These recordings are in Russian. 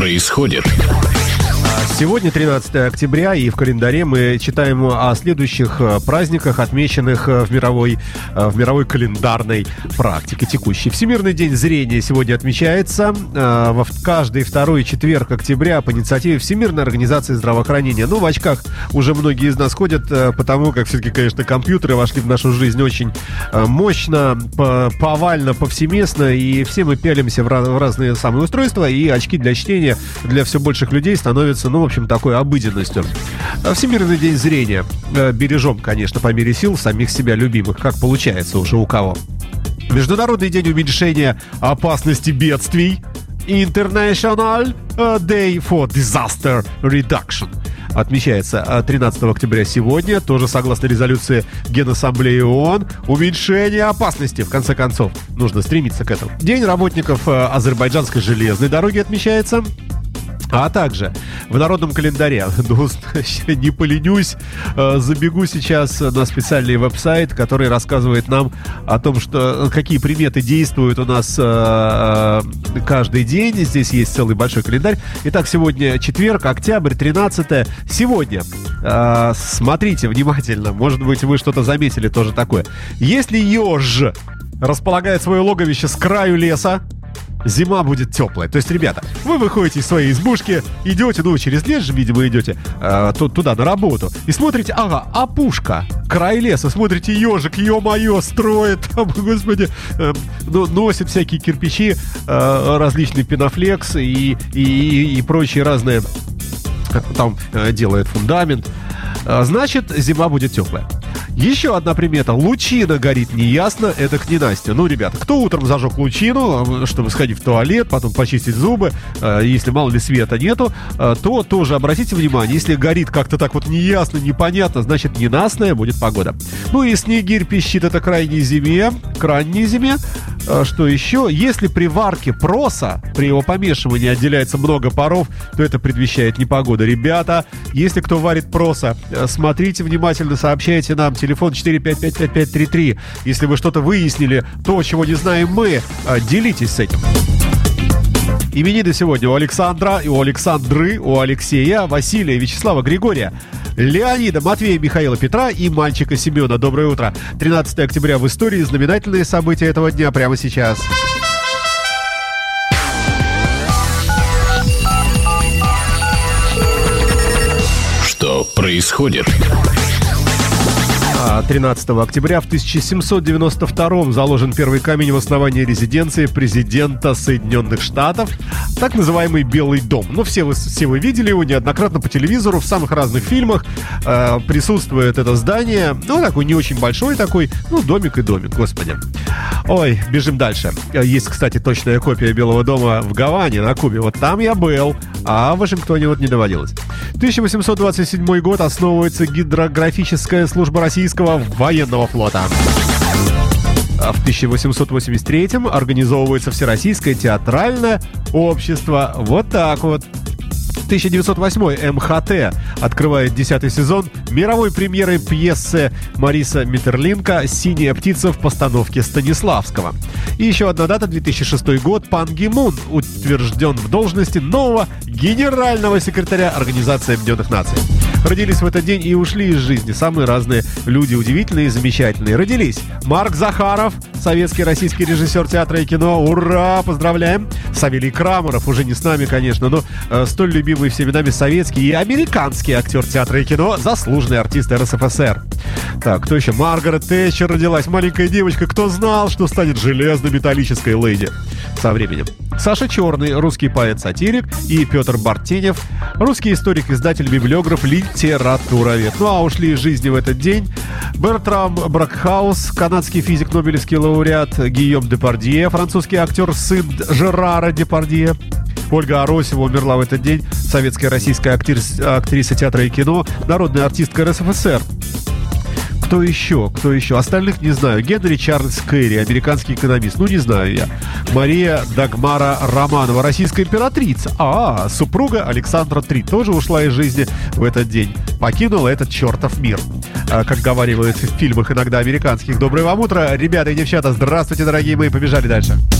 происходит? Сегодня 13 октября, и в календаре мы читаем о следующих э, праздниках, отмеченных э, в мировой, э, в мировой календарной практике текущей. Всемирный день зрения сегодня отмечается в каждый второй четверг октября по инициативе Всемирной организации здравоохранения. Ну, в очках уже многие из нас ходят, потому как все-таки, конечно, компьютеры вошли в нашу жизнь очень мощно, повально, повсеместно, и все мы пялимся в разные самые устройства, и очки для чтения для все больших людей становятся, ну, общем, такой обыденностью. А Всемирный день зрения. Э, бережем, конечно, по мере сил самих себя любимых, как получается уже у кого. Международный день уменьшения опасности бедствий. International э, Day for Disaster Reduction отмечается 13 э, октября сегодня, тоже согласно резолюции Генассамблеи ООН, уменьшение опасности, в конце концов. Нужно стремиться к этому. День работников азербайджанской железной дороги отмечается. А также в народном календаре, не поленюсь, э, забегу сейчас на специальный веб-сайт, который рассказывает нам о том, что какие приметы действуют у нас э, э, каждый день. Здесь есть целый большой календарь. Итак, сегодня четверг, октябрь, 13 Сегодня, смотрите внимательно, может быть, вы что-то заметили тоже такое. Если еж располагает свое логовище с краю леса, зима будет теплая. То есть, ребята, вы выходите из своей избушки, идете, ну, через лес же, видимо, идете э, туда, на работу, и смотрите, ага, опушка, край леса, смотрите, ежик, ё-моё, строит, там, господи, э, ну, носит всякие кирпичи, э, различный пенофлекс и, и, и прочие разные, там, э, делает фундамент. Э, значит, зима будет теплая. Еще одна примета. Лучина горит неясно. Это к ненастью. Ну, ребята, кто утром зажег лучину, чтобы сходить в туалет, потом почистить зубы, э, если мало ли света нету, э, то тоже обратите внимание, если горит как-то так вот неясно, непонятно, значит ненастная будет погода. Ну и снегирь пищит это крайней зиме, крайней зиме. Э, что еще? Если при варке проса, при его помешивании отделяется много паров, то это предвещает непогоду. Ребята, если кто варит проса, смотрите внимательно, сообщайте нам телефон 4555533. Если вы что-то выяснили, то, чего не знаем мы, а, делитесь с этим. Именины сегодня у Александра, у Александры, у Алексея, Василия, Вячеслава, Григория, Леонида, Матвея, Михаила, Петра и мальчика Семена. Доброе утро. 13 октября в истории. Знаменательные события этого дня прямо сейчас. Что происходит? 13 октября в 1792 заложен первый камень в основании резиденции президента Соединенных Штатов, так называемый Белый дом. Ну, все вы, все вы видели его неоднократно по телевизору, в самых разных фильмах э, присутствует это здание. Ну, такой не очень большой такой, ну, домик и домик, господи. Ой, бежим дальше. Есть, кстати, точная копия Белого дома в Гаване, на Кубе. Вот там я был, а в Вашингтоне вот не доводилось. 1827 год основывается гидрографическая служба российского военного флота. А в 1883-м организовывается Всероссийское театральное общество. Вот так вот. 1908 МХТ открывает десятый сезон мировой премьерой пьесы Мариса Миттерлинка «Синяя птица» в постановке Станиславского. И еще одна дата, 2006 год, Пан Ги Мун утвержден в должности нового генерального секретаря Организации Объединенных Наций. Родились в этот день и ушли из жизни самые разные люди, удивительные и замечательные. Родились Марк Захаров, советский российский режиссер театра и кино. Ура! Поздравляем! Савелий Крамаров, уже не с нами, конечно, но э, столь любимый всеми нами советский и американский актер театра и кино, заслуженный артист РСФСР. Так, кто еще? Маргарет Тэтчер родилась, маленькая девочка. Кто знал, что станет железно-металлической леди со временем? Саша Черный, русский поэт-сатирик, и Петр Бартенев, русский историк-издатель, библиограф, литературовед. Ну а ушли из жизни в этот день Бертрам Бракхаус, канадский физик, нобелевский лауреат Гийом Депардье, французский актер, сын Жерара Депардье, Ольга Аросева умерла в этот день, советская российская актриса, актриса театра и кино, народная артистка РСФСР. Кто еще? Кто еще? Остальных не знаю. Генри Чарльз Керри, американский экономист. Ну, не знаю я. Мария Дагмара Романова, российская императрица. А, супруга Александра III тоже ушла из жизни в этот день. Покинула этот чертов мир. А, как говаривают в фильмах иногда американских. Доброе вам утро, ребята и девчата. Здравствуйте, дорогие мои. Побежали дальше. thank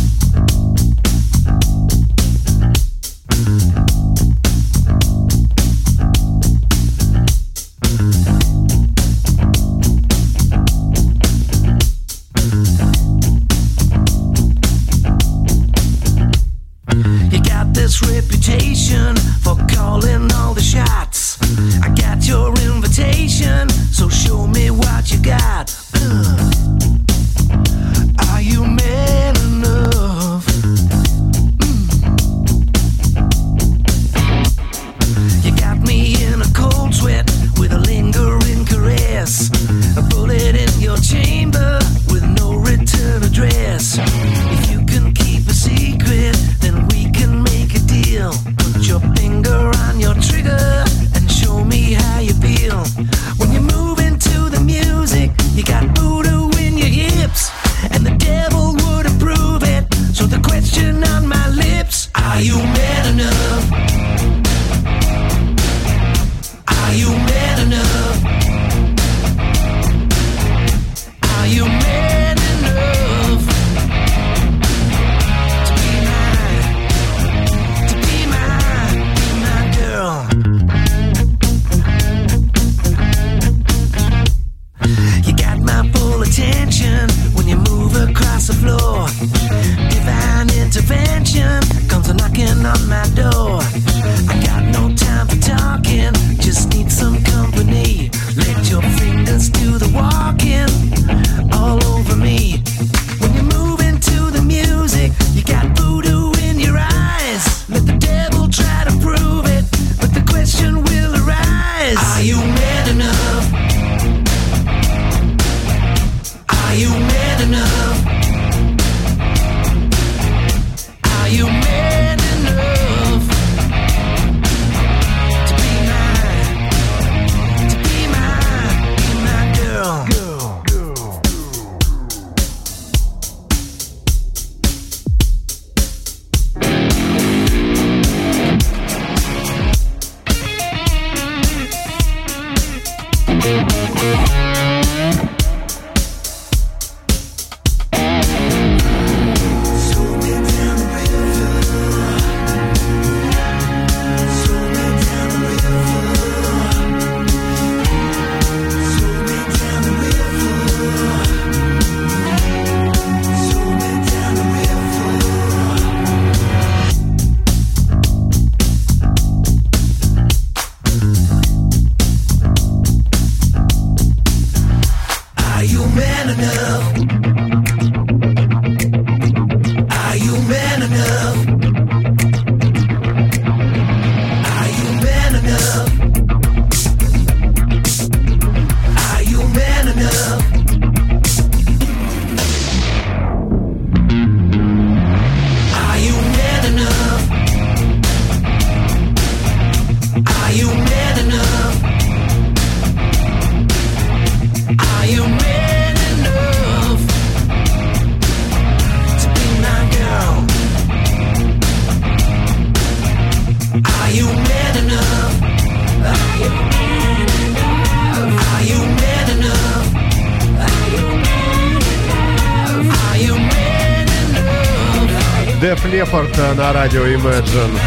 на радио Imagine.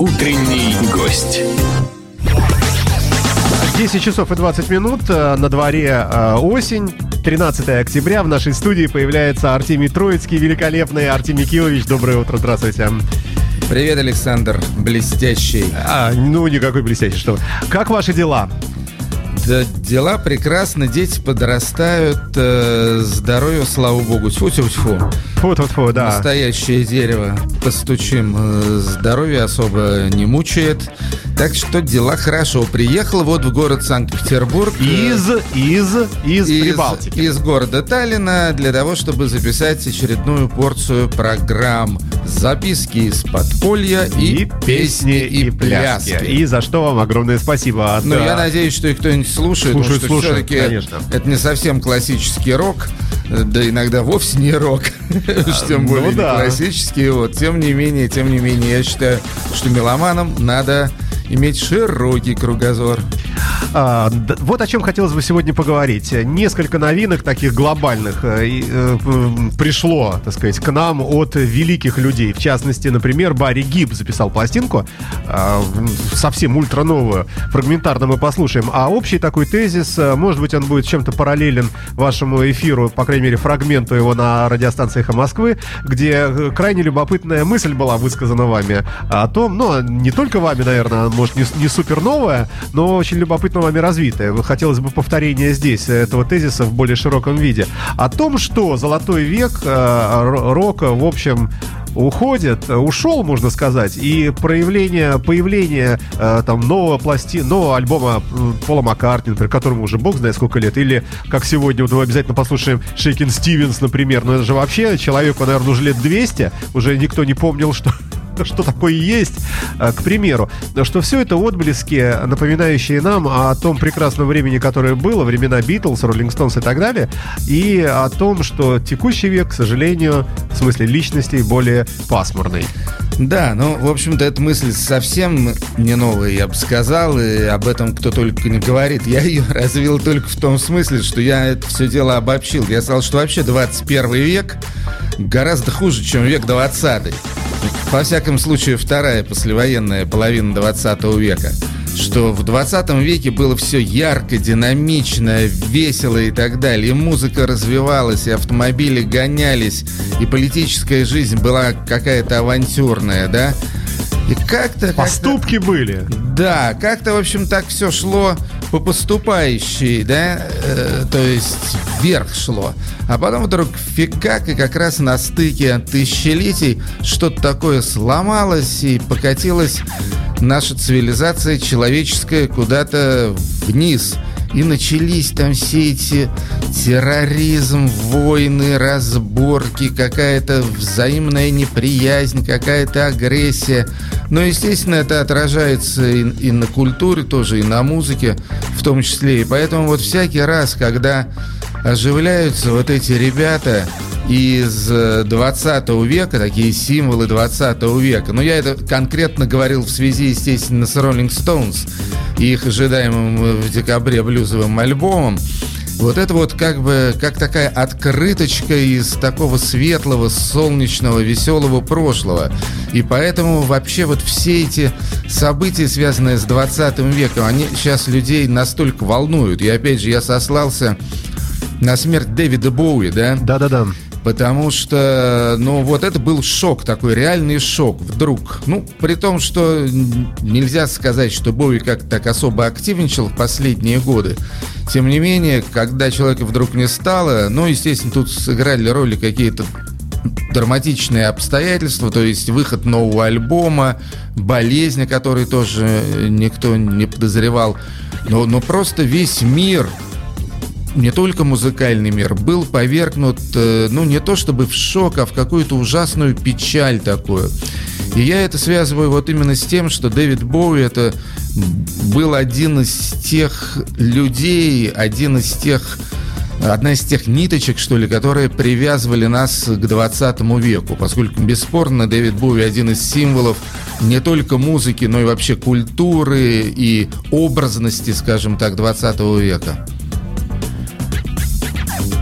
Утренний гость. 10 часов и 20 минут. э, На дворе э, осень. 13 октября в нашей студии появляется Артемий Троицкий, великолепный Артемий Киевич. Доброе утро, здравствуйте. Привет, Александр, блестящий. А, ну, никакой блестящий, что. вы. Как ваши дела? Да, дела прекрасно, дети подрастают, э, здоровье, слава богу. Тьфу-тьфу-тьфу. Фу-фу-фу, да. Настоящее дерево. Постучим. Э, Здоровье особо не мучает. Так что дела хорошо. Приехал вот в город Санкт-Петербург. э, Из, из, из, Прибалтики. из города Таллина для того, чтобы записать очередную порцию программ «Записки из подполья» и, «Песни и, пляски». И за что вам огромное спасибо. От, Ну, я надеюсь, что их кто-нибудь слушает, Слушают, слушают, все-таки конечно. это не совсем классический рок, да иногда вовсе не рок, уж тем ну более да. классический. Вот. Тем не менее, тем не менее, я считаю, что меломанам надо иметь широкий кругозор. А, д- вот о чем хотелось бы сегодня поговорить. Несколько новинок таких глобальных э, э, пришло, так сказать, к нам от великих людей. В частности, например, Барри Гиб записал пластинку, а, м, совсем ультра. Фрагментарно мы послушаем. А общий такой тезис, э, может быть, он будет чем-то параллелен вашему эфиру, по крайней мере, фрагменту его на радиостанции «Эхо Москвы», где э, крайне любопытная мысль была высказана вами о том, ну, не только вами, наверное, может, не, не супер новая, но очень любопытно вами развитая. Хотелось бы повторения здесь этого тезиса в более широком виде. О том, что золотой век э, ро- рока, в общем, уходит, э, ушел, можно сказать, и проявление, появление э, там нового пласти, нового альбома э, Пола Маккартни, например, которому уже бог знает сколько лет, или как сегодня, вот мы обязательно послушаем Шейкин Стивенс, например, но это же вообще человеку, наверное, уже лет 200, уже никто не помнил, что что такое есть, э, к примеру, что все это отблески, напоминающие нам о том прекрасном времени, которое было, времена Битлз, Роллинг Стоунс и так далее, и о том, что текущий век, к сожалению, в смысле личностей, более пасмурный. Да, ну, в общем-то, эта мысль совсем не новая, я бы сказал, и об этом кто только не говорит. Я ее развил только в том смысле, что я это все дело обобщил. Я сказал, что вообще 21 век гораздо хуже, чем век 20 Во всяком случае, вторая послевоенная половина 20 века что в 20 веке было все ярко, динамично, весело и так далее. И музыка развивалась, и автомобили гонялись, и политическая жизнь была какая-то авантюрная, да? И как-то... Поступки были. да, как-то, в общем, так все шло по поступающей, да, э, то есть вверх шло. А потом вдруг фигак, и как раз на стыке тысячелетий что-то такое сломалось и покатилась наша цивилизация человеческая куда-то вниз. И начались там все эти терроризм, войны, разборки, какая-то взаимная неприязнь, какая-то агрессия. Но, естественно, это отражается и, и на культуре тоже, и на музыке в том числе. И поэтому вот всякий раз, когда оживляются вот эти ребята из э, 20 века, такие символы 20 века. Но я это конкретно говорил в связи, естественно, с Rolling Stones и их ожидаемым в декабре блюзовым альбомом. Вот это вот как бы как такая открыточка из такого светлого, солнечного, веселого прошлого. И поэтому вообще вот все эти события, связанные с 20 веком, они сейчас людей настолько волнуют. И опять же, я сослался на смерть Дэвида Боуи, да? Да-да-да. Потому что, ну, вот это был шок, такой реальный шок вдруг. Ну, при том, что нельзя сказать, что Боуи как-то так особо активничал в последние годы. Тем не менее, когда человека вдруг не стало, ну, естественно, тут сыграли роли какие-то драматичные обстоятельства, то есть выход нового альбома, болезнь, о которой тоже никто не подозревал. Но, но просто весь мир не только музыкальный мир, был повергнут, э, ну, не то чтобы в шок, а в какую-то ужасную печаль такую. И я это связываю вот именно с тем, что Дэвид Боуи это был один из тех людей, один из тех одна из тех ниточек, что ли, которые привязывали нас к 20 веку, поскольку, бесспорно, Дэвид Боуи один из символов не только музыки, но и вообще культуры и образности, скажем так, 20 века.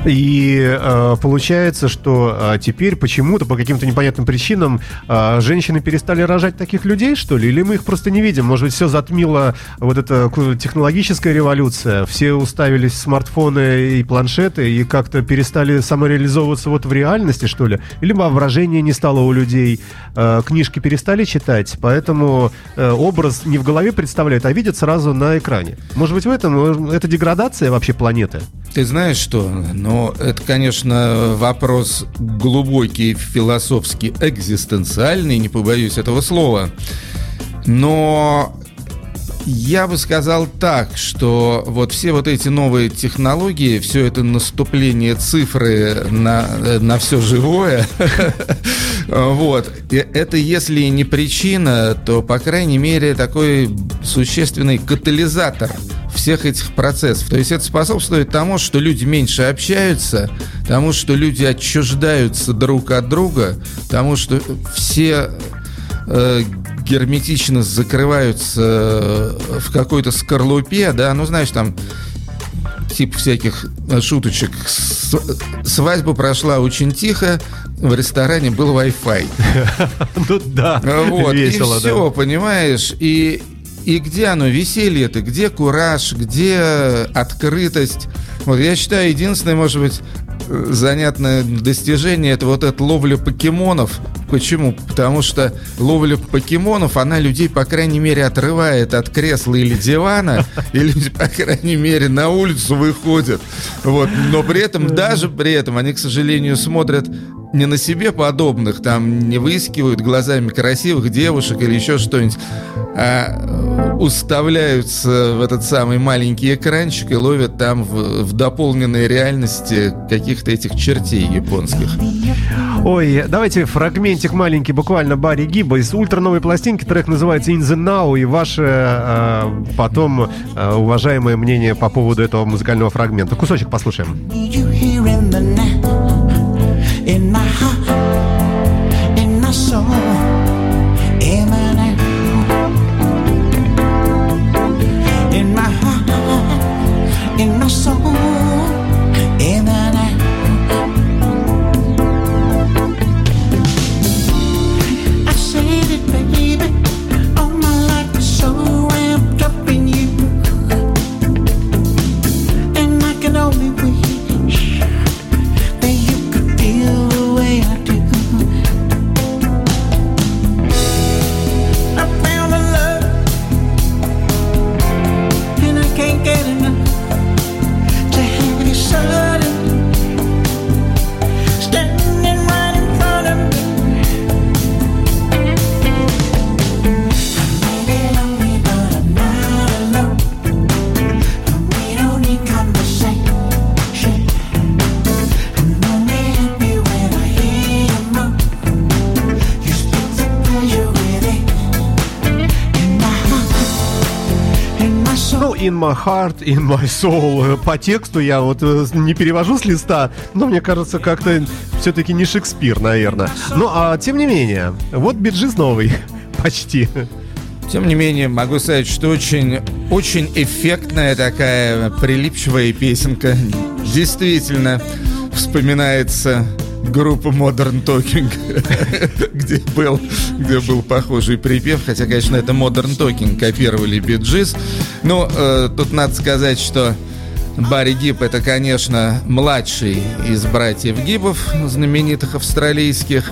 И э, получается, что э, теперь почему-то по каким-то непонятным причинам э, женщины перестали рожать таких людей, что ли? Или мы их просто не видим? Может быть, все затмила вот эта технологическая революция? Все уставились в смартфоны и планшеты и как-то перестали самореализовываться вот в реальности, что ли? Или воображение не стало у людей? Э, книжки перестали читать, поэтому э, образ не в голове представляют, а видят сразу на экране. Может быть, в этом э, это деградация вообще планеты? Ты знаешь что? Ну, это, конечно, вопрос глубокий, философский, экзистенциальный, не побоюсь этого слова. Но я бы сказал так, что вот все вот эти новые технологии, все это наступление цифры на, на все живое, вот, это если не причина, то, по крайней мере, такой существенный катализатор всех этих процессов. То есть это способствует тому, что люди меньше общаются, тому, что люди отчуждаются друг от друга, тому, что все э, герметично закрываются э, в какой-то скорлупе, да, ну, знаешь, там тип всяких шуточек. Свадьба прошла очень тихо, в ресторане был Wi-Fi. Ну да, вот, весело, и все, понимаешь, и и где оно, веселье-то, где кураж, где открытость? Вот я считаю, единственное, может быть, занятное достижение это вот эта ловля покемонов. Почему? Потому что ловля покемонов, она людей, по крайней мере, отрывает от кресла или дивана, и люди, по крайней мере, на улицу выходят. Вот. Но при этом, даже при этом, они, к сожалению, смотрят не на себе подобных, там не выискивают глазами красивых девушек или еще что-нибудь, а уставляются в этот самый маленький экранчик и ловят там в, в дополненной реальности каких-то этих чертей японских. Ой, давайте фрагментик маленький, буквально Барри Гиба из ультра новой пластинки. Трек называется In the Now. И ваше э, потом э, уважаемое мнение по поводу этого музыкального фрагмента. Кусочек послушаем. My heart, in my soul. По тексту я вот э, не перевожу с листа, но мне кажется, как-то все-таки не Шекспир, наверное. Ну, а тем не менее, вот биджиз новый, почти. Тем не менее, могу сказать, что очень, очень эффектная такая прилипчивая песенка. Действительно, вспоминается группа Modern Talking, где был, где был похожий припев, хотя, конечно, это Modern Talking копировали Биджис. Но э, тут надо сказать, что Барри Гиб это, конечно, младший из братьев Гибов, знаменитых австралийских,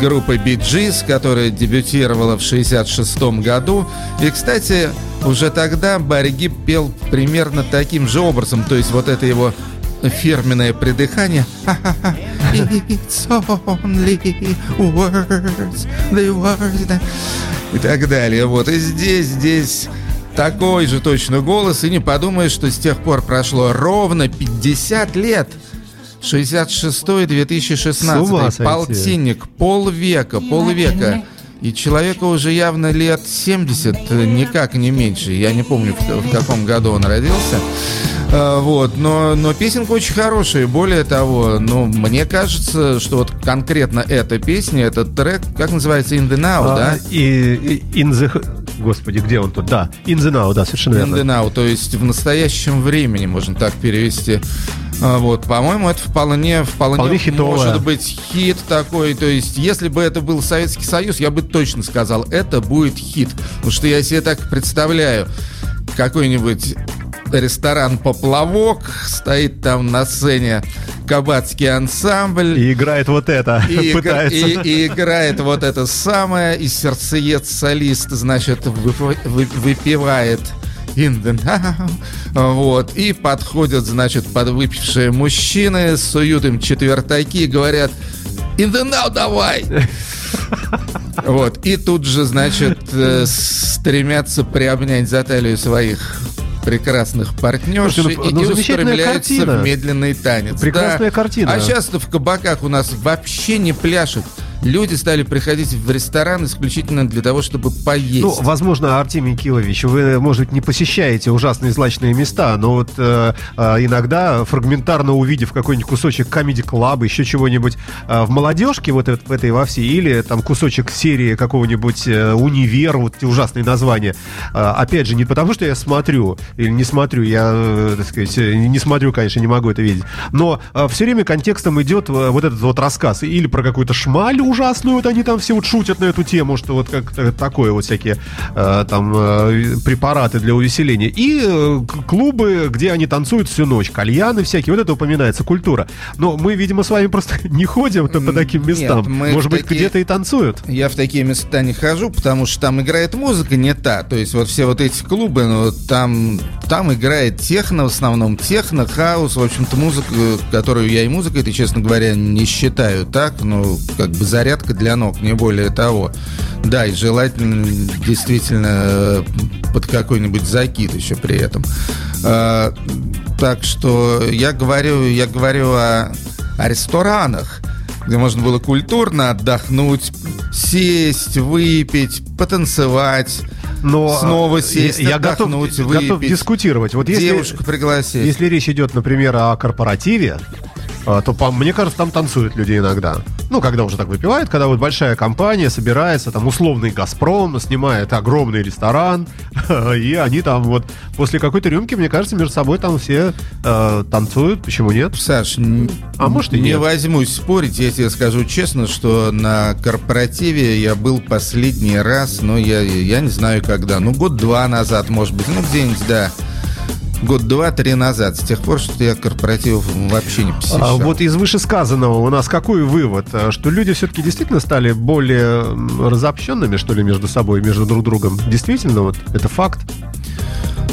группа Биджис, которая дебютировала в 66 году. И, кстати, уже тогда Барри Гиб пел примерно таким же образом, то есть вот это его фирменное придыхание. It's only words, the words. И так далее. Вот. И здесь, здесь такой же точно голос. И не подумаешь, что с тех пор прошло ровно 50 лет. 66-2016. Полтинник. Полвека. Полвека. И человека уже явно лет 70, никак не меньше. Я не помню, в каком году он родился. А, вот, но, но песенка очень хорошая. Более того, ну, мне кажется, что вот конкретно эта песня, этот трек, как называется, In the Now, а, да? И, и In the... Господи, где он тут? Да, In the Now, да, совершенно верно. In the Now, то есть в настоящем времени, можно так перевести. А, Вот, по-моему, это вполне, вполне, Вполне хитовая. может быть хит такой. То есть, если бы это был Советский Союз, я бы точно сказал, это будет хит. Потому что я себе так представляю, какой-нибудь ресторан «Поплавок», стоит там на сцене кабацкий ансамбль. И играет вот это, И, пытается. и- и играет вот это самое, и сердцеед-солист, значит, вы- вы- выпивает In the now. Вот. И подходят, значит, подвыпившие мужчины, суют им четвертаки говорят In the now давай! Вот. И тут же, значит, э, стремятся приобнять за талию своих прекрасных партнерш ну, и, ну, картина. в медленный танец. Прекрасная Да. картина. А сейчас-то в кабаках у нас вообще не пляшут. Люди стали приходить в ресторан исключительно для того, чтобы поесть. Ну, возможно, Артемий Килович, вы, может быть, не посещаете ужасные злачные места, но вот э, э, иногда, фрагментарно увидев какой-нибудь кусочек комедий клаба, еще чего-нибудь э, в молодежке, вот в этой во всей, или там кусочек серии какого-нибудь э, универ, вот эти ужасные названия. Э, опять же, не потому, что я смотрю или не смотрю, я, э, так сказать, э, не смотрю, конечно, не могу это видеть, но все время контекстом идет э, вот этот вот рассказ или про какую-то шмаль ужасную, вот они там все вот шутят на эту тему, что вот как такое вот всякие э, там э, препараты для увеселения. И э, клубы, где они танцуют всю ночь, кальяны всякие, вот это упоминается, культура. Но мы, видимо, с вами просто не ходим по таким Нет, местам. мы Может быть, такие- где-то и танцуют. Я в такие места не хожу, потому что там играет музыка не та. То есть вот все вот эти клубы, ну, там, там играет техно, в основном техно, хаус, в общем-то, музыка, которую я и музыкой, это, честно говоря, не считаю так, ну, как бы зарядка для ног, не более того. Да, и желательно действительно э, под какой-нибудь закид еще при этом. А, так что я говорю, я говорю о, о ресторанах, где можно было культурно отдохнуть, сесть, выпить, потанцевать, Но снова э, сесть, я готов, отдохнуть, готов выпить, дискутировать. Вот если, девушку пригласить. если речь идет, например, о корпоративе, а, то, по, мне кажется, там танцуют люди иногда. Ну, когда уже так выпивают, когда вот большая компания собирается, там условный «Газпром» снимает огромный ресторан, и они там вот после какой-то рюмки, мне кажется, между собой там все э, танцуют, почему нет? Саш, А может и не нет. возьмусь спорить, я тебе скажу честно, что на корпоративе я был последний раз, ну, я, я не знаю когда, ну, год-два назад, может быть, ну, где-нибудь, да, год-два-три назад, с тех пор, что я корпоративов вообще не А, посещал. вот из вышесказанного у нас какой вывод? А, Что люди все-таки действительно стали более разобщенными, что ли, между собой, между друг другом? Действительно, вот это факт.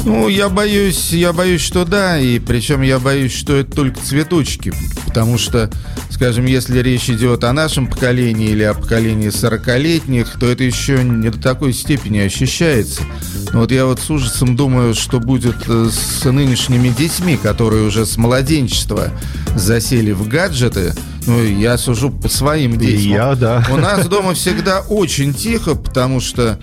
Ну, я боюсь, я боюсь, что да, и причем я боюсь, что это только цветочки, потому что, скажем, если речь идет о нашем поколении или о поколении 40-летних, то это еще не до такой степени ощущается. Но вот я вот с ужасом думаю, что будет э, с нынешними детьми, которые уже с младенчества засели в гаджеты, ну, я сужу по своим И детям. я, да. У нас дома всегда очень тихо, потому что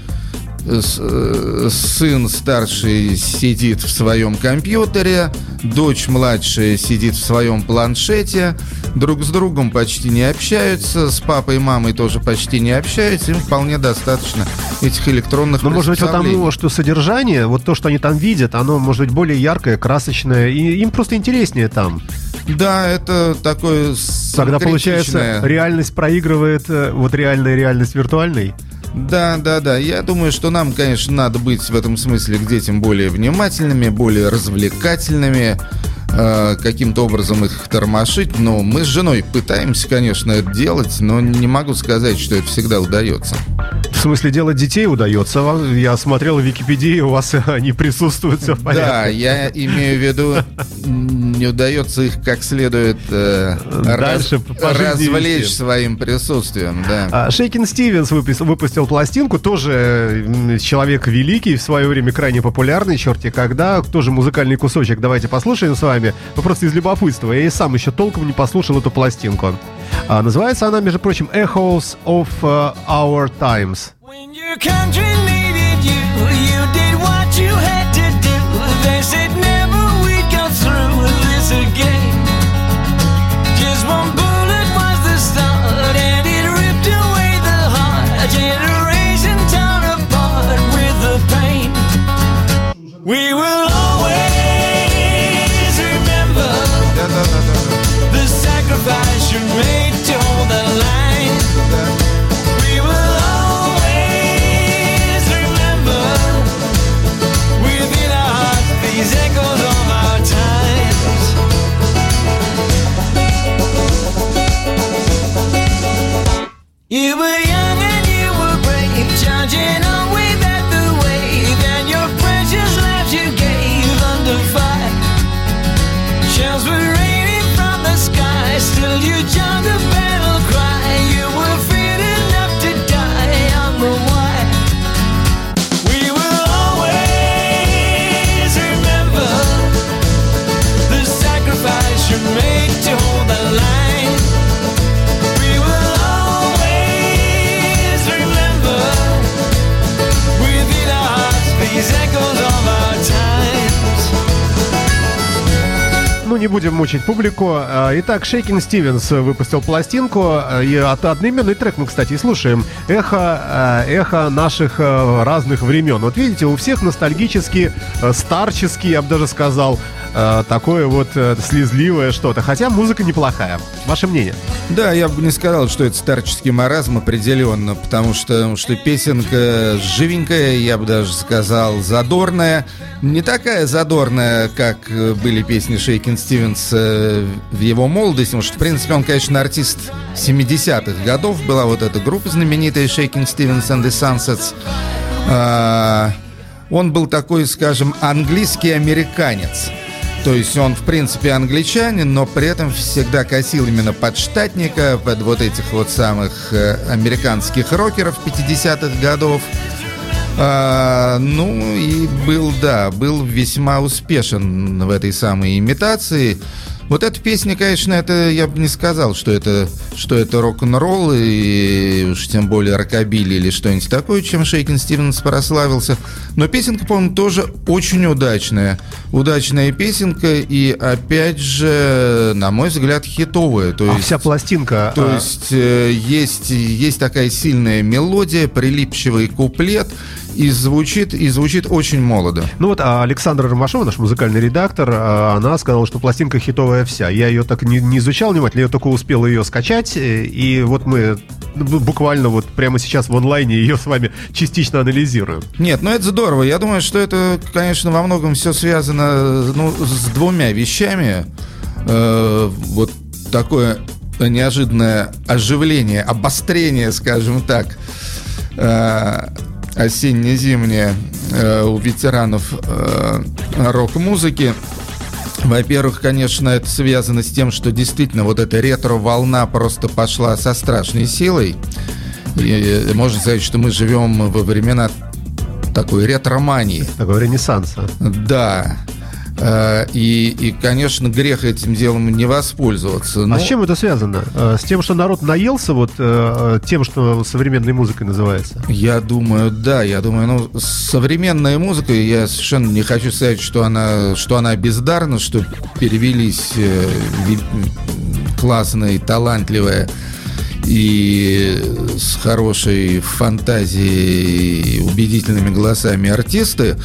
сын старший сидит в своем компьютере, дочь младшая сидит в своем планшете, друг с другом почти не общаются, с папой и мамой тоже почти не общаются, им вполне достаточно этих электронных Но Ну, может быть потому, что содержание, вот то, что они там видят, оно может быть более яркое, красочное, и им просто интереснее там. Да, это такое Тогда, получается, самокритичное. реальность проигрывает э, вот реальная реальность виртуальной. Да, да, да. Я думаю, что нам, конечно, надо быть в этом смысле к детям более внимательными, более развлекательными, э, каким-то образом их тормошить. Но мы с женой пытаемся, конечно, это делать, но не могу сказать, что это всегда удается. В смысле, делать детей удается. Я смотрел в Википедии, у вас они присутствуют, все в Да, я имею в виду, не удается их как следует э, Дальше раз- развлечь вести. своим присутствием, да. А, Шейкин Стивенс выпис- выпустил пластинку, тоже человек великий, в свое время крайне популярный, черти когда, тоже музыкальный кусочек. Давайте послушаем с вами, ну просто из любопытства. Я и сам еще толком не послушал эту пластинку. А, называется она, между прочим, Echoes of uh, Our Times. When your мучить публику. А, Итак, Шейкин Стивенс выпустил пластинку, а, и от одноименный трек мы, кстати, и слушаем. Эхо, а, эхо наших разных времен. Вот видите, у всех ностальгический, старческий, я бы даже сказал, а, такое вот а, слезливое что-то. Хотя музыка неплохая. Ваше мнение? Да, я бы не сказал, что это старческий маразм определенно, потому что, что песенка живенькая, я бы даже сказал, задорная. Не такая задорная, как э, были песни Шейкин Стивенс э, в его молодости, потому что, в принципе, он, конечно, артист 70-х годов. Была вот эта группа знаменитая Шейкин Стивенс and the Sunsets. А, Он был такой, скажем, английский американец. То есть он, в принципе, англичанин, но при этом всегда косил именно под штатника, под вот этих вот самых э, американских рокеров 50-х годов. А, ну и был, да, был весьма успешен в этой самой имитации. Вот эта песня, конечно, это я бы не сказал, что это, что это рок-н-ролл и уж тем более рокобили или что-нибудь такое, чем Шейкин Стивенс прославился. Но песенка, по-моему, тоже очень удачная. Удачная песенка и, опять же, на мой взгляд, хитовая. То А есть, вся пластинка... то а, есть э, есть, есть такая сильная мелодия, прилипчивый куплет, и звучит, и звучит очень молодо. Ну вот а Александра Ромашова, наш музыкальный редактор, а, она сказала, что пластинка хитовая вся. Я ее так не, не изучал внимательно, я только успел ее скачать. э, И вот мы бу- буквально вот прямо сейчас в онлайне ее с вами частично анализируем. Нет, ну это здорово. Я думаю, что это, конечно, во многом все связано ну, с двумя вещами. Э, вот такое неожиданное оживление, обострение, скажем так, э, осенне-зимнее э, у ветеранов э, рок-музыки. Во-первых, конечно, это связано с тем, что действительно вот эта ретро-волна просто пошла со страшной силой. И э, можно сказать, что мы живем во времена такой ретромании. Такого ренессанса. Да. Э, И, и, конечно, грех этим делом не воспользоваться. А Ну, с чем это связано? Э, С тем, что народ наелся вот э, тем, что современной музыкой называется? Я думаю, да, я думаю, ну, современная музыка, я совершенно не хочу сказать, что она, что она бездарна, что перевелись классные, талантливые и с хорошей фантазией, убедительными голосами артисты,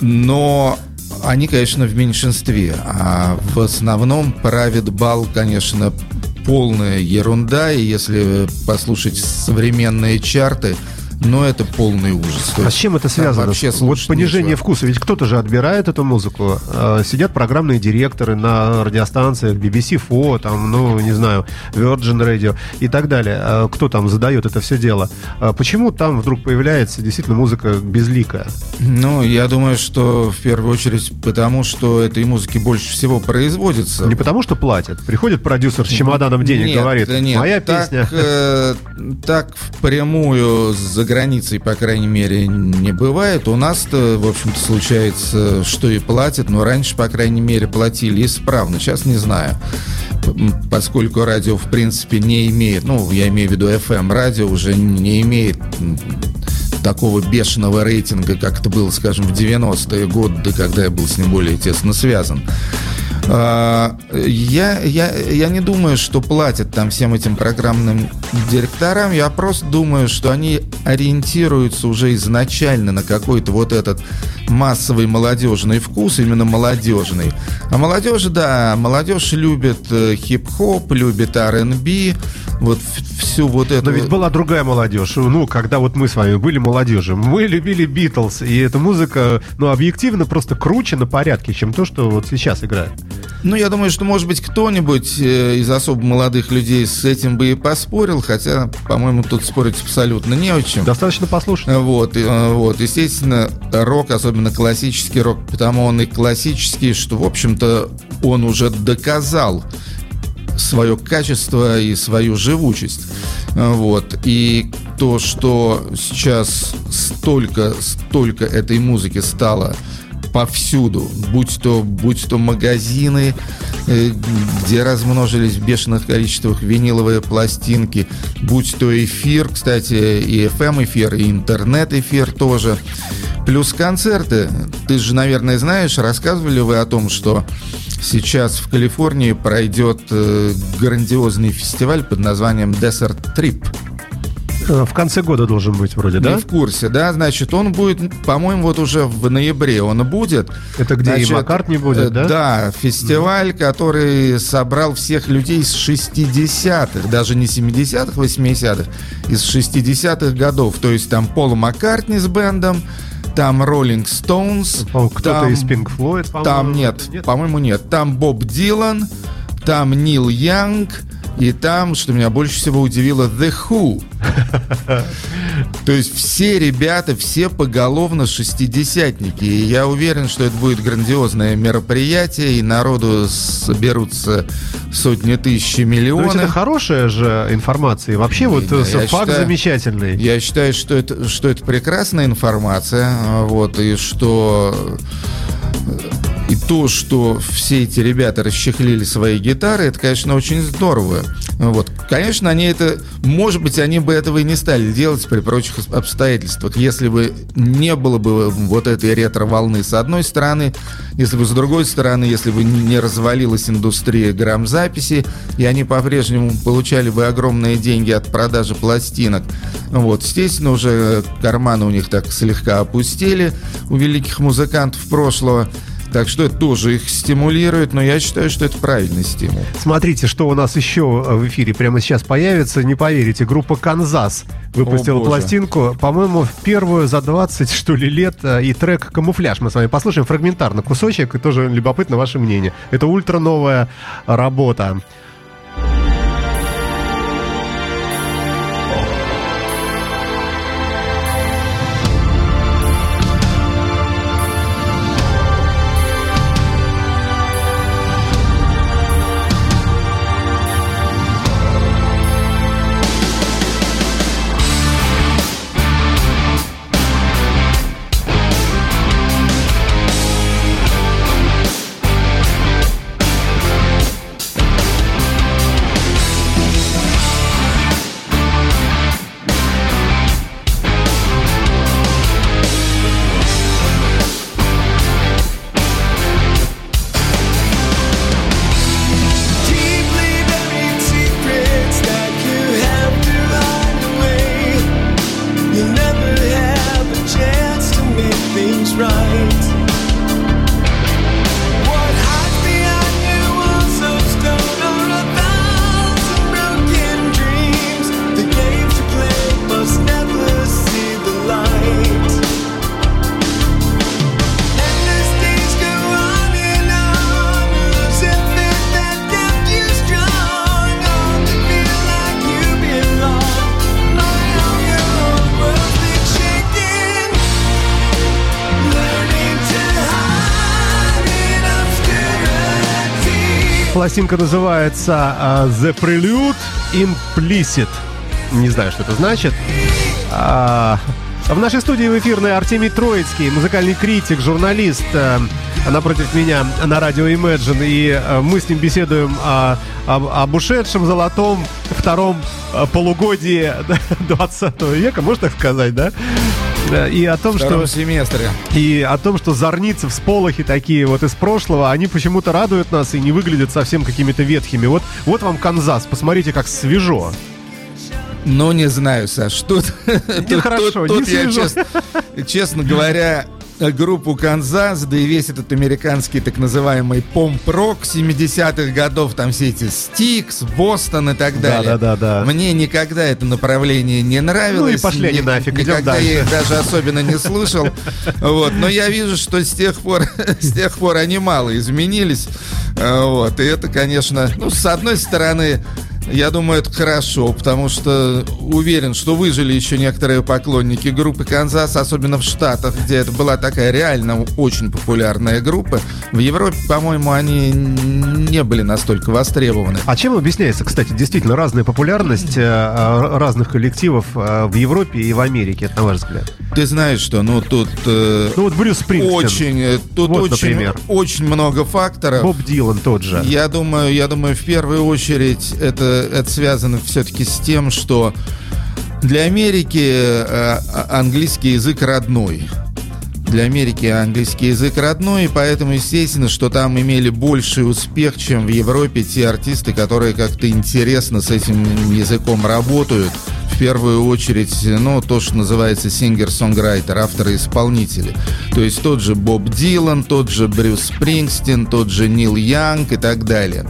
но они, конечно, в меньшинстве, а в основном правит бал, конечно, полная ерунда, и если послушать современные чарты, но это полный ужас. А с чем это связано? Вообще вот понижение нечего. вкуса. Ведь кто-то же отбирает эту музыку. Э, Сидят программные директоры на радиостанциях, BBC 4, там, ну, не знаю, Virgin Radio и так далее. Э, Кто там задает это все дело? Э, Почему там вдруг появляется действительно музыка безликая? Ну, я думаю, что в первую очередь потому, что этой музыки больше всего производится. Не потому, что платят. Приходит продюсер с чемоданом денег, Нет, говорит, нет, моя так, песня. э, так впрямую за границей, по крайней мере, не бывает. У нас-то, в общем-то, случается, что и платят, но раньше, по крайней мере, платили исправно. Сейчас не знаю. Поскольку радио, в принципе, не имеет, ну, я имею в виду FM, радио уже не имеет такого бешеного рейтинга, как это было, скажем, в 90-е годы, когда я был с ним более тесно связан. А, Я, я, я не думаю, что платят там всем этим программным директорам. Я просто думаю, что они ориентируются уже изначально на какой-то вот этот массовый молодежный вкус, именно молодежный. А молодежь, да, молодежь любит э, хип-хоп, любит R&B, вот всю вот эту... Но ведь была другая молодежь. Ну, когда вот мы с вами были молодежью, мы любили Битлз, и эта музыка, ну, объективно просто круче на порядке, чем то, что вот сейчас играет. Ну, я думаю, что, может быть, кто-нибудь э, из особо молодых людей с этим бы и поспорил, хотя, по-моему, тут спорить абсолютно не о чем. Достаточно послушать. Вот, э, вот, естественно, рок, особенно классический рок, потому он и классический, что, в общем-то, он уже доказал свое качество и свою живучесть. Вот. И то, что сейчас столько, столько этой музыки стало повсюду, будь то, будь то магазины, э, где размножились в бешеных количествах виниловые пластинки, будь то эфир, кстати, и FM-эфир, и интернет-эфир тоже, плюс концерты. Ты же, наверное, знаешь, рассказывали вы о том, что сейчас в Калифорнии пройдет э, грандиозный фестиваль под названием Desert Trip. Э, В конце года должен быть вроде, Не да? в курсе, да? Значит, он будет, по-моему, вот уже в ноябре он будет. Это где и Значит, Маккартни будет, э, да? Да, фестиваль, который собрал всех людей из 60-х, даже не 70-х, 80-х, из 60-х годов. То есть там Пол Маккартни с бендом, там Стоунс, По-моему, Кто-то из Pink Floyd, по-моему. Там нет, по-моему, нет. Там Боб Дилан, там Нил Янг, и там, что меня больше всего удивило, The Who. То есть все ребята, все поголовно шестидесятники. И я уверен, что это будет грандиозное мероприятие, и народу соберутся сотни тысяч и Но миллионы. это хорошая же информация. И вообще вот да, э, факт считаю- замечательный. Я считаю, что это, что это прекрасная информация, вот, и что и то, что все эти ребята расчехлили свои гитары, это, конечно, очень здорово. Вот. Конечно, они это, может быть, они бы этого и не стали делать при прочих обстоятельствах, если бы не было бы вот этой ретро-волны с одной стороны, если бы с другой стороны, если бы не развалилась индустрия грамзаписи, и они по-прежнему получали бы огромные деньги от продажи пластинок. Вот, естественно, уже карманы у них так слегка опустили у великих музыкантов прошлого. Так что это тоже их стимулирует, но я считаю, что это правильный стимул. Смотрите, что у нас еще в эфире прямо сейчас появится. Не поверите, группа «Канзас» выпустила О, боже. пластинку, по-моему, в первую за 20, что ли, лет. э, И трек «Камуфляж» мы с вами послушаем фрагментарно кусочек, и тоже любопытно ваше мнение. Это ультра новая работа. Пластинка называется а, The Prelude Implicit. Не знаю, что это значит. А, в нашей студии в эфирной Артемий Троицкий, музыкальный критик, журналист, э, напротив меня на радио Imagine. И э, мы с ним беседуем о, об, об ушедшем золотом втором э, полугодии 20 века, можно так сказать, да? И о том, втором что семестре. и о том, что зорницы, всполохи такие вот из прошлого, они почему-то радуют нас и не выглядят совсем какими-то ветхими. Вот, вот вам Канзас, посмотрите, как свежо. Ну, не знаю, Саш, тут, тут, хорошо, тут- тут я, честно, честно говоря, группу Канзас, да и весь этот американский так называемый помп-рок 70-х годов, там все эти Стикс, Бостон и так далее. Да-да-да-да. Мне никогда это направление не нравилось. Ну и пошли они Ни- нафиг, Никогда дальше. я их даже особенно не слышал. Вот. Но я вижу, что с тех пор, с тех пор они мало изменились. А, Вот. И это, конечно, ну, с одной стороны, я думаю, это хорошо, потому что уверен, что выжили еще некоторые поклонники группы Канзас, особенно в Штатах, где это была такая реально очень популярная группа. В Европе, по-моему, они не были настолько востребованы. А чем объясняется, кстати, действительно разная популярность э, э, разных коллективов э, в Европе и в Америке, на ваш взгляд? Ты знаешь, что, ну, тут... Ну вот Брюс Спрингстин, Очень, тут Вот, очень, например. очень много факторов. Боб Дилан тот же. Я думаю, я думаю, в первую очередь это, это связано все-таки с тем, что для Америки э, а- английский язык родной. для Америки английский язык родной, и поэтому естественно, что там имели больший успех, чем в Европе те артисты, которые как-то интересно с этим языком работают. В первую очередь, ну, то, что называется сингер-сонграйтер, авторы-исполнители. То есть тот же Боб Дилан, тот же Брюс Спрингстин, тот же Нил Янг и так далее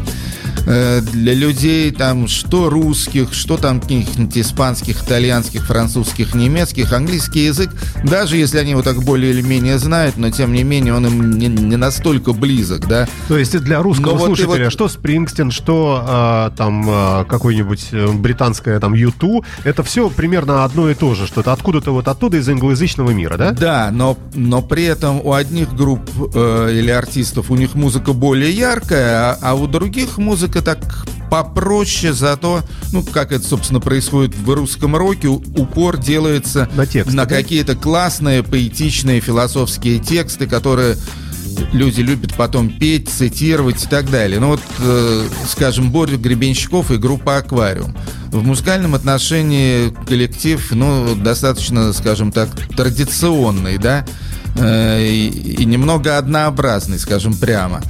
э, для людей там что русских, что там каких-нибудь испанских, итальянских, французских, немецких, английский язык, даже если они его так более или менее знают, но тем не менее он им не, не настолько близок, да. То есть для русского Но слушателя, вот- что Спрингстин, что а, там а, какой-нибудь э, британское там Юту, это все примерно одно и то же, что-то откуда-то вот оттуда из англоязычного мира, да? Да, но, но при этом у одних групп э, или артистов у них музыка более яркая, а, а у других музыка так попроще, зато, ну, как это, собственно, происходит в русском роке, упор делается На тексты, да? какие-то классные, поэтичные, философские тексты, которые люди любят потом петь, цитировать и так далее. Ну вот, э, скажем, Боря Гребенщиков и группа «Аквариум». В музыкальном отношении коллектив, ну, достаточно, скажем так, традиционный, да, э, и, и немного однообразный, скажем прямо.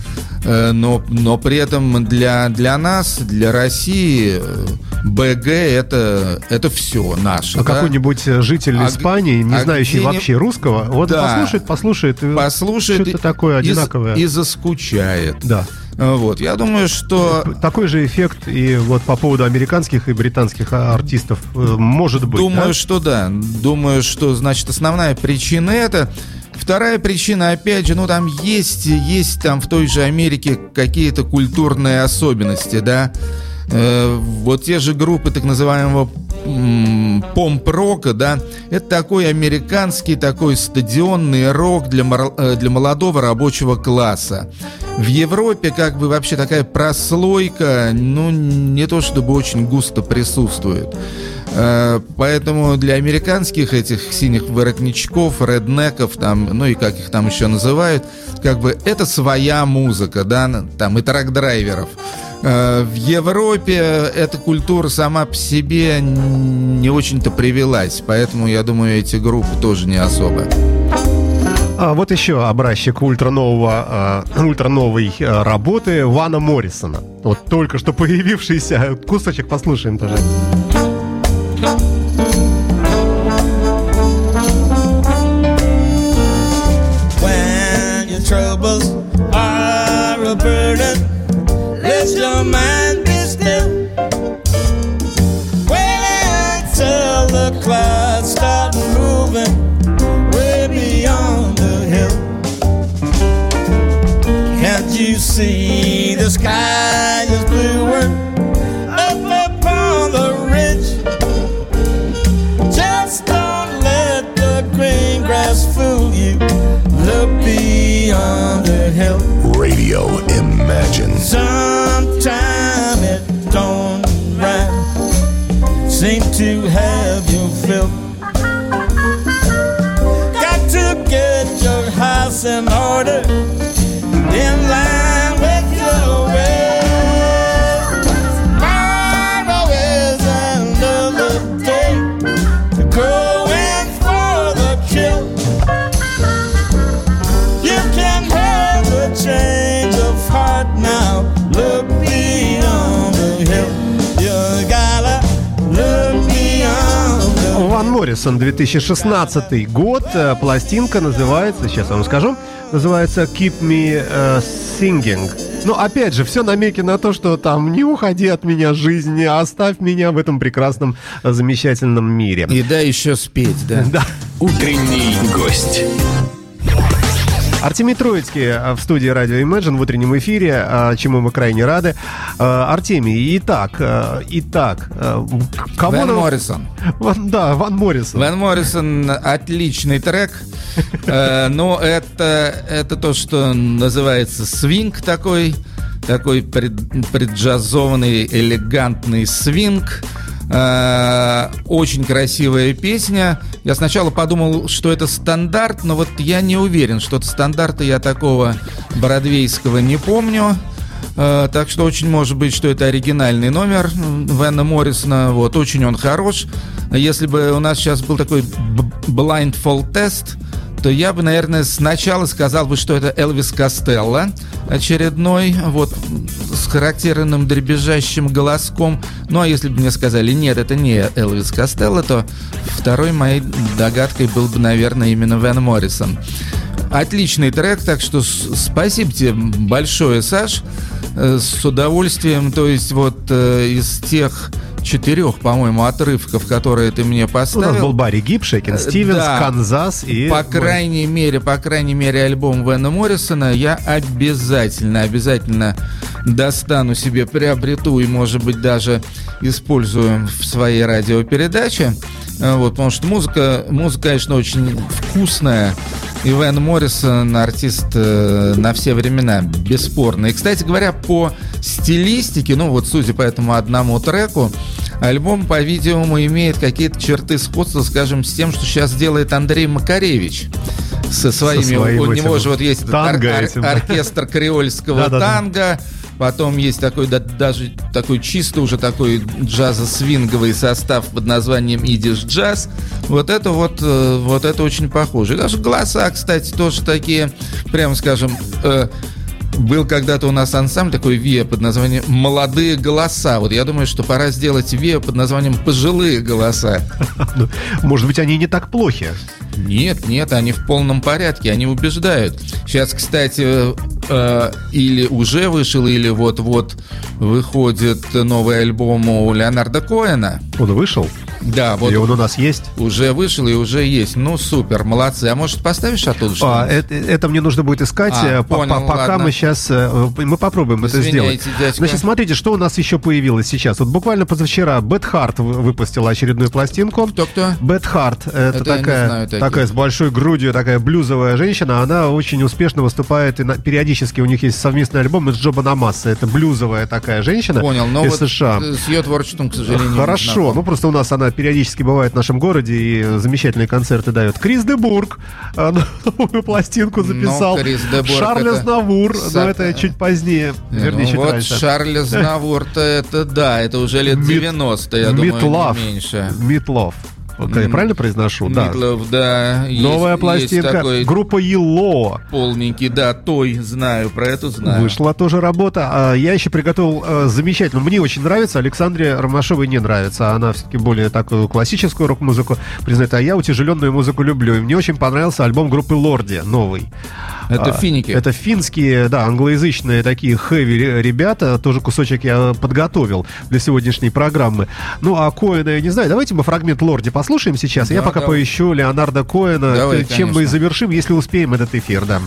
Э, Но, но при этом для, для нас, для России, э, БГ это, это все наше. А да. какой-нибудь э, житель А Испании, не а знающий вообще русского, вот Да. послушает, послушает, и послушает что-то такое и- одинаковое. и заскучает. Да. Вот, я думаю, что Такой же эффект и вот по поводу американских и британских а, артистов может быть. думаю, да? что да. Думаю, что, значит, основная причина это. Вторая причина, опять же, ну там есть, есть там в той же Америке какие-то культурные особенности, да. Э, вот те же группы так называемого помп-рока, да, это такой американский, такой стадионный рок для, э, для молодого рабочего класса. В Европе как бы вообще такая прослойка, ну, не то чтобы очень густо присутствует. Э, Поэтому для американских этих синих воротничков, реднеков, там, ну и как их там еще называют, как бы это своя музыка, да, там и трак-драйверов. Э, В Европе эта культура сама по себе не очень-то привелась, поэтому я думаю, эти группы тоже не особо. А вот еще образчик ультранового, э, ультрановой э, работы Вана Моррисона. Вот только что появившийся кусочек послушаем, пожалуйста. When your troubles are a burden, let your mind be still. Wait the clouds start moving way beyond the hill. Can't you see the sky help. Radio Imagine. Some Моррисон, 2016 год. Э, Пластинка называется, сейчас я вам скажу, называется Keep Me э, Singing. Ну, опять же, все намеки на то, что там не уходи от меня, жизнь, оставь меня в этом прекрасном, э, замечательном мире. И да, еще спеть, да. Да. Утренний гость. Артемий Троицкий э, в студии радио Imagine в утреннем эфире, э, чему мы крайне рады. Э, Артемий, итак, итак, кого Ван нам- Моррисон. Ван- да, Ван Моррисон. Ван Моррисон отличный трек. Но это, это то, что называется свинг такой. Такой пред- преджазованный, элегантный свинг. Э, Очень красивая песня. Я сначала подумал, что это стандарт, но вот я не уверен, что это стандарта я такого бродвейского не помню. Э, Так что очень может быть, что это оригинальный номер Вена Моррисона. Вот, очень он хорош. Если бы у нас сейчас был такой blindfold тест, то я бы, наверное, сначала сказал бы, что это Элвис Костелло очередной, вот, с характерным дребезжащим голоском. Ну, а если бы мне сказали, нет, это не Элвис Костелло, то второй моей догадкой был бы, наверное, именно Вен Моррисон. Отличный трек, так что спасибо тебе большое, Саш. Э, С удовольствием, то есть вот э, из тех четырех, по-моему, отрывков, которые ты мне У поставил. нас был Барри Гиб, Шейкин Э, Стивенс, да. Канзас и... По крайней мере, по крайней мере, альбом Вена Моррисона я обязательно, обязательно достану себе, приобрету и, может быть, даже использую в своей радиопередаче. Э, Вот, потому что музыка, музыка, конечно, очень вкусная. И Вен Моррисон артист э, на все времена, бесспорно. И, кстати говоря, по стилистике, ну вот судя по этому одному треку, альбом, по-видимому, имеет какие-то черты сходства, скажем, с тем, что сейчас делает Андрей Макаревич со своими... своим у него этим же вот есть танго ор- ор- оркестр креольского танго, потом есть такой да- даже такой чисто уже такой джазо-свинговый состав под названием идиш джаз. Вот это вот, э, вот это очень похоже. И даже голоса, кстати, тоже такие, прямо скажем, э, был когда-то у нас ансамбль такой ВИА под названием «Молодые голоса». Вот я думаю, что пора сделать ВИА под названием «Пожилые голоса». Ну, Может быть, они не так плохи. Нет, нет, они в полном порядке, они убеждают. Сейчас, кстати, э, или уже вышел, или вот-вот выходит новый альбом у Леонарда Коэна. Он вышел, Да, вот и он у нас есть. уже вышел и уже есть. Ну, супер, молодцы. А может, поставишь оттуда что А, это, это мне нужно будет искать, А, э, по- понял, по- пока ладно. мы сейчас, мы попробуем это Извиняйте, сделать. дядька. Значит, смотрите, что у нас еще появилось сейчас. Вот буквально позавчера Бет Харт выпустила очередную пластинку. Кто-кто? Бет Харт, это, Это такая, знаю такая с большой грудью, такая блюзовая женщина. Она очень успешно выступает, и на- периодически у них есть совместный альбом из Джоба Намаса. Это блюзовая такая женщина Понял, но из вот США. э, с ее творчеством, к сожалению, Хорошо, ну просто у нас она периодически бывает в нашем городе и замечательные концерты дает. Крис Дебург а, новую пластинку записал. Ну, Крис де Бург Шарль это Азнавур, но сап- это чуть позднее, Не, вернее, ну чуть вот раньше. Шарль Знавур-то это да, это уже лет Мит- 90, я думаю, Митлав. не меньше. Митлов. Я правильно произношу? Да. Митлов, да. есть- Новая есть пластинка. такой Группа Ело. полненький, да, той знаю, про эту знаю. Вышла тоже работа. А я еще приготовил э, замечательно. Мне очень нравится. Александре Ромашовой не нравится. Она все-таки более такую классическую рок-музыку признает. А я утяжеленную музыку люблю. И мне очень понравился альбом группы Лорди, новый. Это А, финики. Это финские, да, англоязычные такие хэви ребята. Тоже кусочек я подготовил для сегодняшней программы. Ну, а Коэна, я не знаю. Давайте мы фрагмент Лорди послушаем сейчас. я Да, пока давай. поищу Леонарда Коэна. Давай, чем мы и конечно. завершим, если успеем этот эфир, да.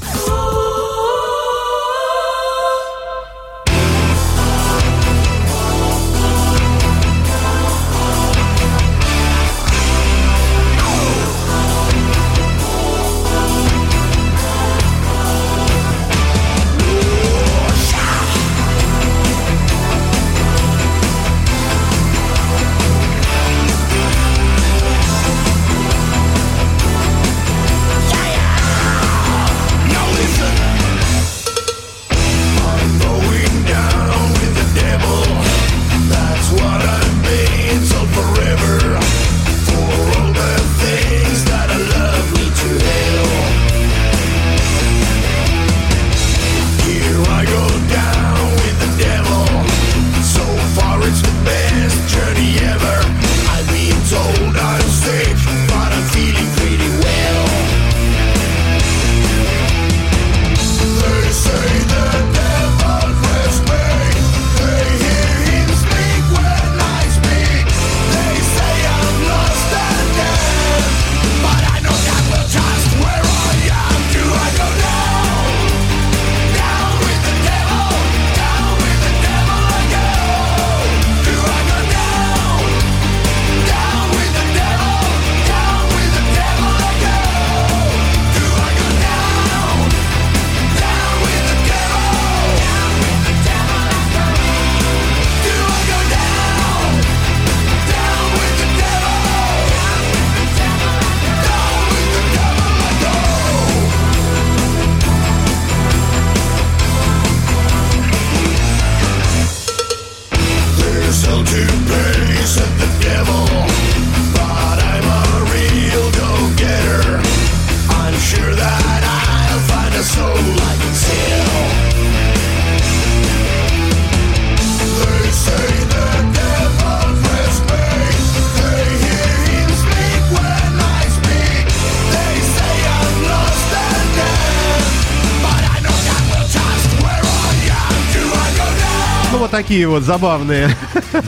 Такие вот забавные.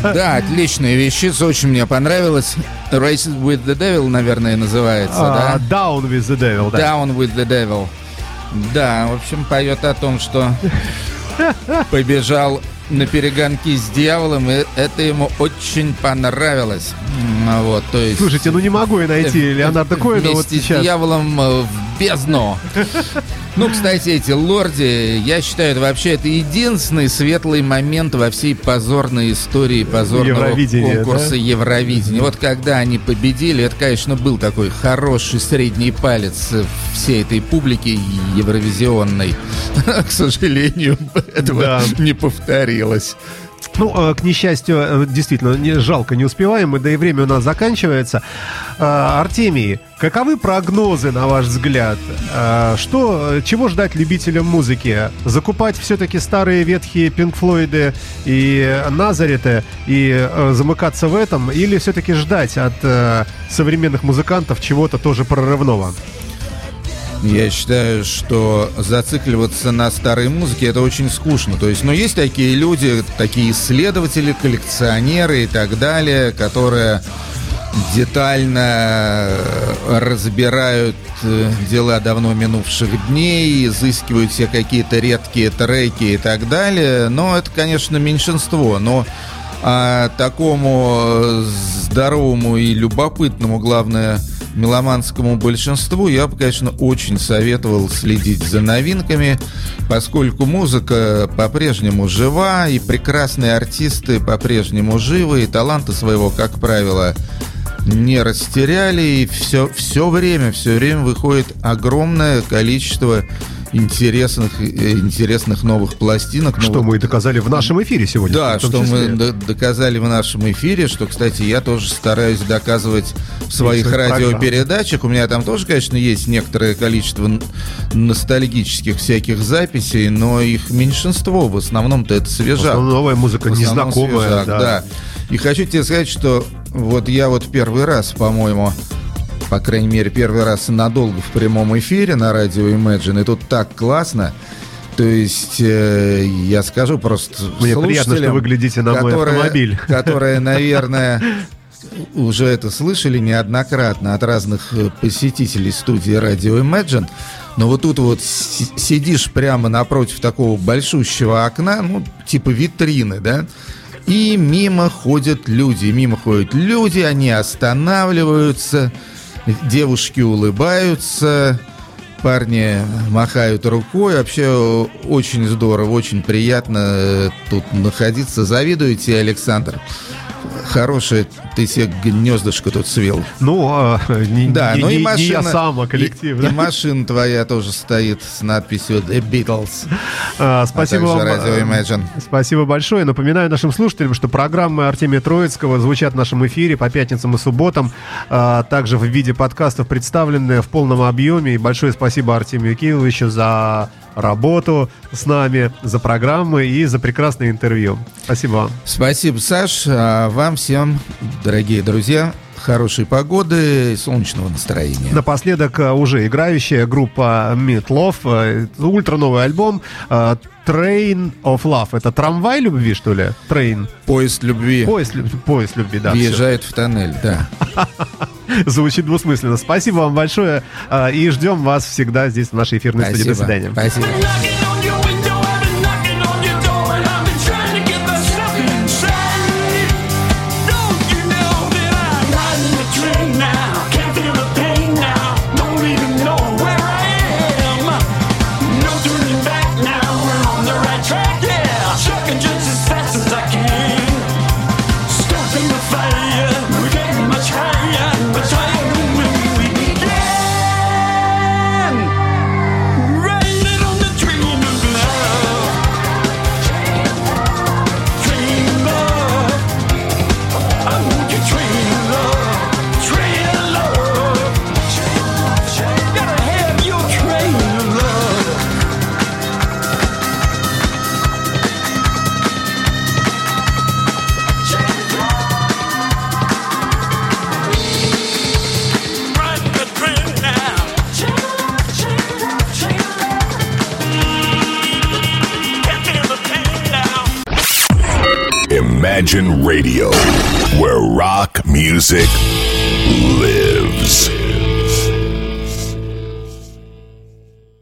Да, отличная вещица, очень мне понравилось. Race with the Devil, наверное, называется, А, да? Down with the Devil, да. Down with the Devil. Да, в общем, поет о том, что побежал на перегонки с дьяволом, и это ему очень понравилось. М, Вот, то есть... Слушайте, ну не могу я найти Леонардо Коэна вот Вместе с сейчас. дьяволом э, в бездну. Ну, кстати, эти лорди, я считаю, это вообще это единственный светлый момент во всей позорной истории позорного конкурса да? Евровидения. Вот когда они победили, это, конечно, был такой хороший средний палец всей этой публики евровизионной. К сожалению, этого Да. не повторилось. Ну, э, к несчастью, э, действительно, жалко, не успеваем, мы, да и время у нас заканчивается. Э, Артемий, каковы прогнозы, на ваш взгляд? Э, Что, чего ждать любителям музыки? Закупать все-таки старые ветхие Пинк Флойды и Назареты и э, замыкаться в этом? Или все-таки ждать от современных музыкантов чего-то тоже прорывного? Я считаю, что зацикливаться на старой музыке это очень скучно. То есть, ну, есть такие люди, такие исследователи, коллекционеры и так далее, которые детально э, разбирают э, дела давно минувших дней, изыскивают все какие-то редкие треки и так далее. Но это, конечно, меньшинство. Но а такому э, здоровому и любопытному, главное, меломанскому большинству я бы, конечно, очень советовал следить за новинками, поскольку музыка по-прежнему жива, и прекрасные артисты по-прежнему живы, и таланты своего, как правило, не растеряли, и все, все время, все время выходит огромное количество интересных, э, интересных новых пластинок. Ну, Что вот мы и доказали в нашем эфире сегодня. да, что числе. мы доказали в нашем эфире, что, кстати, я тоже стараюсь доказывать в своих своих радиопередачах. У меня там тоже, конечно, есть некоторое количество ностальгических всяких записей, но их меньшинство. В основном-то это В свежа. основном новая музыка, незнакомая. свежак, да. да. И хочу тебе сказать, что вот я вот первый раз, по-моему, по крайней мере, первый раз надолго в прямом эфире на радио Imagine, и тут так классно. То есть, э, я скажу просто Мне приятно, что слушателям, вы глядите на мой которые- автомобиль. Которые, наверное, уже это слышали неоднократно от разных э, посетителей студии радио Imagine. Но вот тут вот си- сидишь прямо напротив такого большущего окна, ну, типа витрины, да, и мимо ходят люди, мимо ходят люди, они останавливаются, девушки улыбаются, парни махают рукой. Вообще очень здорово, очень приятно тут находиться. Завидуете, Александр? Хорошее ты себе гнездышко тут свел. Ну, а, не, Да, не- ну и не- не машина... я сам, а коллектив. И, да? и машина твоя тоже стоит с надписью The Beatles. А, А спасибо также вам. радио Imagine. Спасибо большое. Напоминаю нашим слушателям, что программы Артемия Троицкого звучат в нашем эфире по пятницам и субботам, а также в виде подкастов представлены в полном объеме. И большое спасибо Артемию Кирилловичу за работу с нами, за программы и за прекрасное интервью. Спасибо вам. Спасибо, Саш. А вам всем, дорогие друзья, хорошей погоды и солнечного настроения. Напоследок э, уже играющая группа Meatloaf, э, ультра новый альбом э, Train of Love. Это трамвай любви, что ли? Train. Поезд любви Поезд, поезд любви, да. въезжает в тоннель, да. Звучит двусмысленно. Спасибо вам большое и ждем вас всегда здесь в нашей эфирной студии. До Спасибо. свидания. Спасибо.